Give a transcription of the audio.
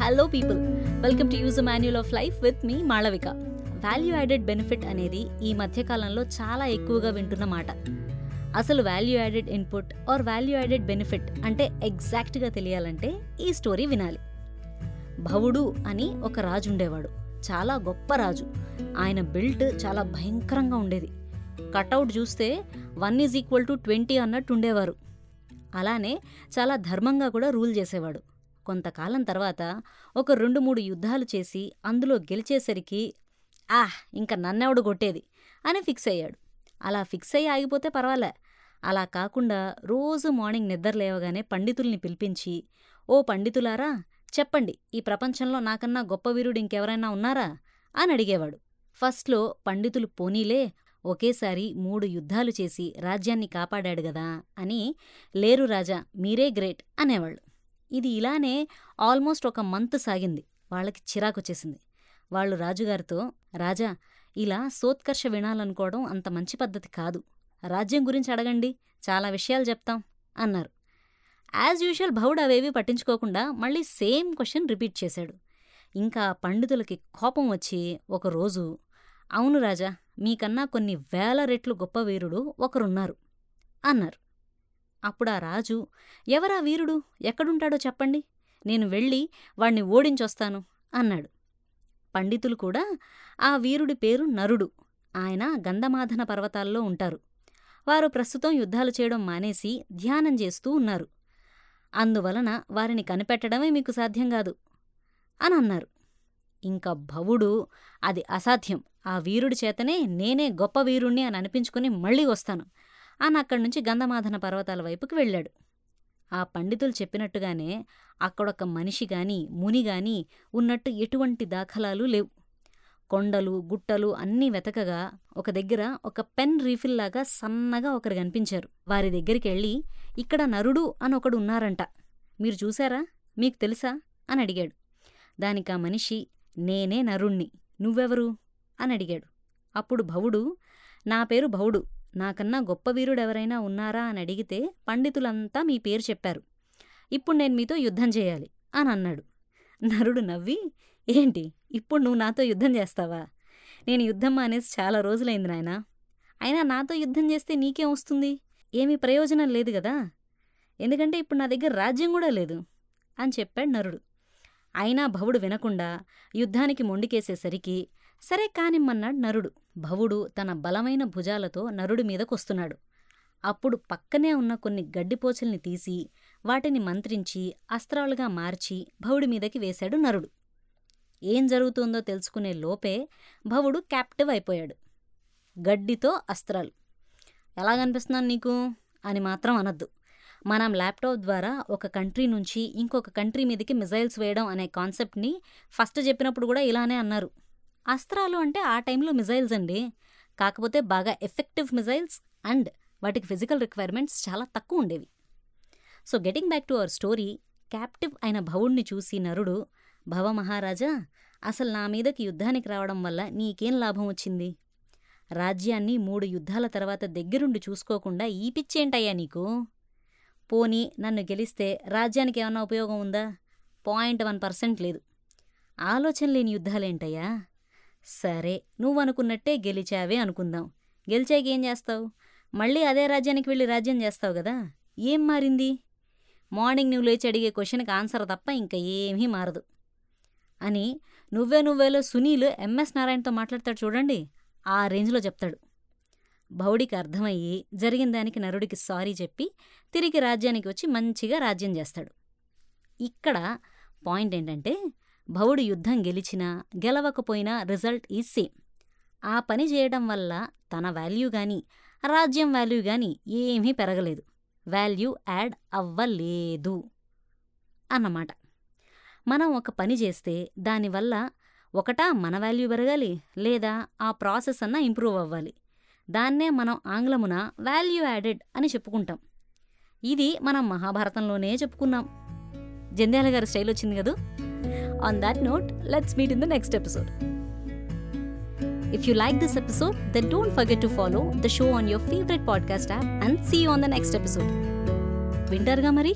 Hello people welcome to use manual of life with me Malavika value added benefit అనేది ఈ మధ్యకాలంలో చాలా ఎక్కువగా వింటున్న మాట. అసలు value added input or value added benefit అంటే ఎగ్జాక్ట్గా తెలియాలంటే ఈ స్టోరీ వినాలి. భవుడు అని ఒక రాజు ఉండేవాడు. చాలా గొప్ప రాజు. ఆయన బిల్ట్ చాలా భయంకరంగా ఉండేది. కటౌట్ చూస్తే one is equal to twenty అన్నట్టు ఉండేవారు. అలానే చాలా ధర్మంగా కూడా రూల్ చేసేవాడు. కొంతకాలం తర్వాత ఒక రెండు మూడు యుద్ధాలు చేసి అందులో గెలిచేసరికి ఆహ్ ఇంకా నన్నెవడు కొట్టేది? అని ఫిక్స్ అయ్యాడు. అలా ఫిక్స్ అయ్యి ఆగిపోతే పర్వాలే. అలా కాకుండా రోజు మార్నింగ్ నిద్ర లేవగానే పండితుల్ని పిలిపించి ఓ పండితులారా చెప్పండి ఈ ప్రపంచంలో నాకన్నా గొప్ప వీరుడు ఇంకెవరైనా ఉన్నారా? అని అడిగేవాడు. ఫస్ట్లో పండితులు పోనీలే ఒకేసారి మూడు యుద్ధాలు చేసి రాజ్యాన్ని కాపాడాడు గదా అని లేరు రాజా మీరే గ్రేట్ అనేవాళ్ళు. ఇది ఇలానే ఆల్మోస్ట్ ఒక మంత్ సాగింది. వాళ్ళకి చిరాకొచ్చేసింది. వాళ్ళు రాజుగారితో రాజా ఇలా సోత్కర్ష వినాలనుకోవడం అంత మంచి పద్ధతి కాదు. రాజ్యం గురించి అడగండి చాలా విషయాలు చెప్తాం అన్నారు. యాజ్ యూజువల్ భౌడ్ అవేవి పట్టించుకోకుండా మళ్ళీ సేమ్ క్వశ్చన్ రిపీట్ చేశాడు. ఇంకా పండితులకి కోపం వచ్చి ఒకరోజు అవును రాజా మీకన్నా కొన్ని వేల రెట్లు గొప్ప వీరుడు ఒకరున్నారు అన్నారు. అప్పుడా రాజు ఎవరా వీరుడు? ఎక్కడుంటాడో చెప్పండి. నేను వెళ్ళి వాణ్ణి ఓడించొస్తాను అన్నాడు. పండితులు కూడా ఆ వీరుడి పేరు నరుడు. ఆయన గంధమాధన పర్వతాల్లో ఉంటారు. వారు ప్రస్తుతం యుద్ధాలు చేయడం మానేసి ధ్యానం చేస్తూ ఉన్నారు. అందువలన వారిని కనిపెట్టడమే మీకు సాధ్యం కాదు అని అన్నారు. ఇంకా భవుడు అది అసాధ్యం. ఆ వీరుడి చేతనే నేనే గొప్ప వీరుణ్ణి అని అనిపించుకుని మళ్ళీ వస్తాను. అని అక్కడి నుంచి గంధమాధన పర్వతాల వైపుకి వెళ్ళాడు. ఆ పండితులు చెప్పినట్టుగానే అక్కడొక మనిషి గాని ముని గాని ఉన్నట్టు ఎటువంటి దాఖలాలు లేవు. కొండలు గుట్టలు అన్నీ వెతకగా ఒక దగ్గర ఒక పెన్ రీఫిల్లాగా సన్నగా ఒకరు కనిపించారు. వారి దగ్గరికి వెళ్ళి ఇక్కడ నరుడు అని ఒకడు ఉన్నారంట. మీరు చూశారా? మీకు తెలుసా? అని అడిగాడు. దానికి ఆ మనిషి నేనే నరుణ్ణి. నువ్వెవరు? అని అడిగాడు. అప్పుడు భవుడు నా పేరు భవుడు. నాకన్నా గొప్ప వీరుడెవరైనా ఉన్నారా అని అడిగితే పండితులంతా మీ పేరు చెప్పారు. ఇప్పుడు నేను మీతో యుద్ధం చేయాలి అని అన్నాడు. నరుడు నవ్వి ఏంటి? ఇప్పుడు నువ్వు నాతో యుద్ధం చేస్తావా? నేను యుద్ధం మానేసి చాలా రోజులైంది నాయనా. అయినా నాతో యుద్ధం చేస్తే నీకేం వస్తుంది? ఏమీ ప్రయోజనం లేదు కదా? ఎందుకంటే ఇప్పుడు నా దగ్గర రాజ్యం కూడా లేదు అని చెప్పాడు నరుడు. అయినా భవుడు వినకుండా యుద్ధానికి మొండికేసేసరికి సరే కానిమ్మన్నాడు నరుడు. భవుడు తన బలమైన భుజాలతో నరుడి మీదకొస్తున్నాడు. అప్పుడు పక్కనే ఉన్న కొన్ని గడ్డిపోచల్ని తీసి వాటిని మంత్రించి అస్త్రాలుగా మార్చి భవుడి మీదకి వేశాడు నరుడు. ఏం జరుగుతుందో తెలుసుకునే లోపే భవుడు క్యాప్టివ్ అయిపోయాడు. గడ్డితో అస్త్రాలు. ఎలా కనిపిస్తున్నాను నీకు? అని మాత్రం అనొద్దు. మనం ల్యాప్టాప్ ద్వారా ఒక కంట్రీ నుంచి ఇంకొక కంట్రీ మీదకి మిజైల్స్ వేయడం అనే కాన్సెప్ట్ని ఫస్ట్ చెప్పినప్పుడు కూడా ఇలానే అన్నారు. అస్త్రాలు అంటే ఆ టైంలో మిజైల్స్ అండి. కాకపోతే బాగా ఎఫెక్టివ్ మిజైల్స్ అండ్ వాటికి ఫిజికల్ రిక్వైర్మెంట్స్ చాలా తక్కువ ఉండేవి. So getting back to our story captive అయిన భవుణ్ణి చూసి నరుడు భవ మహారాజా అసలు నా మీదకి యుద్ధానికి రావడం వల్ల నీకేం లాభం వచ్చింది? రాజ్యాన్ని మూడు యుద్ధాల తర్వాత దగ్గరుండి చూసుకోకుండా ఈ పిచ్చేంటయ్యా నీకు? పోనీ నన్ను గెలిస్తే రాజ్యానికి ఏమన్నా ఉపయోగం ఉందా? పాయింట్ వన్ పర్సెంట్ లేదు. ఆలోచన లేని యుద్ధాలేంటయ్యా? సరే నువ్వనుకున్నట్టే గెలిచావే అనుకుందాం. గెలిచాకేం చేస్తావు? మళ్ళీ అదే రాజ్యానికి వెళ్ళి రాజ్యం చేస్తావు కదా? ఏం మారింది? మార్నింగ్ నువ్వు లేచి అడిగే క్వశ్చన్కి ఆన్సర్ తప్ప ఇంకా ఏమీ మారదు. అని నువ్వే నువ్వేలో సునీల్ ఎంఎస్ నారాయణతో మాట్లాడతాడు చూడండి. ఆ రేంజ్లో చెప్తాడు. భౌడికి అర్థమయ్యి జరిగిన దానికి నరుడికి సారీ చెప్పి తిరిగి రాజ్యానికి వచ్చి మంచిగా రాజ్యం చేస్తాడు. ఇక్కడ పాయింట్ ఏంటంటే భవుడు యుద్ధం గెలిచినా గెలవకపోయినా రిజల్ట్ ఈజ్ సేమ్. ఆ పని చేయడం వల్ల తన వాల్యూ గాని రాజ్యం వాల్యూ గాని ఏమీ పెరగలేదు. వాల్యూ యాడ్ అవ్వలేదు అన్నమాట. మనం ఒక పని చేస్తే దానివల్ల ఒకటా మన వాల్యూ పెరగాలి లేదా ఆ ప్రాసెస్ అన్న ఇంప్రూవ్ అవ్వాలి. దాన్నే మనం ఆంగ్లమున వాల్యూ యాడెడ్ అని చెప్పుకుంటాం. ఇది మనం మహాభారతంలోనే చెప్పుకున్నాం. జంధ్యాల గారి స్టైల్ వచ్చింది కదా? On that note let's meet in the next episode If you like this episode, then don't forget to follow the show on your favorite podcast app and see you on the next episode. వింటారుగా మరి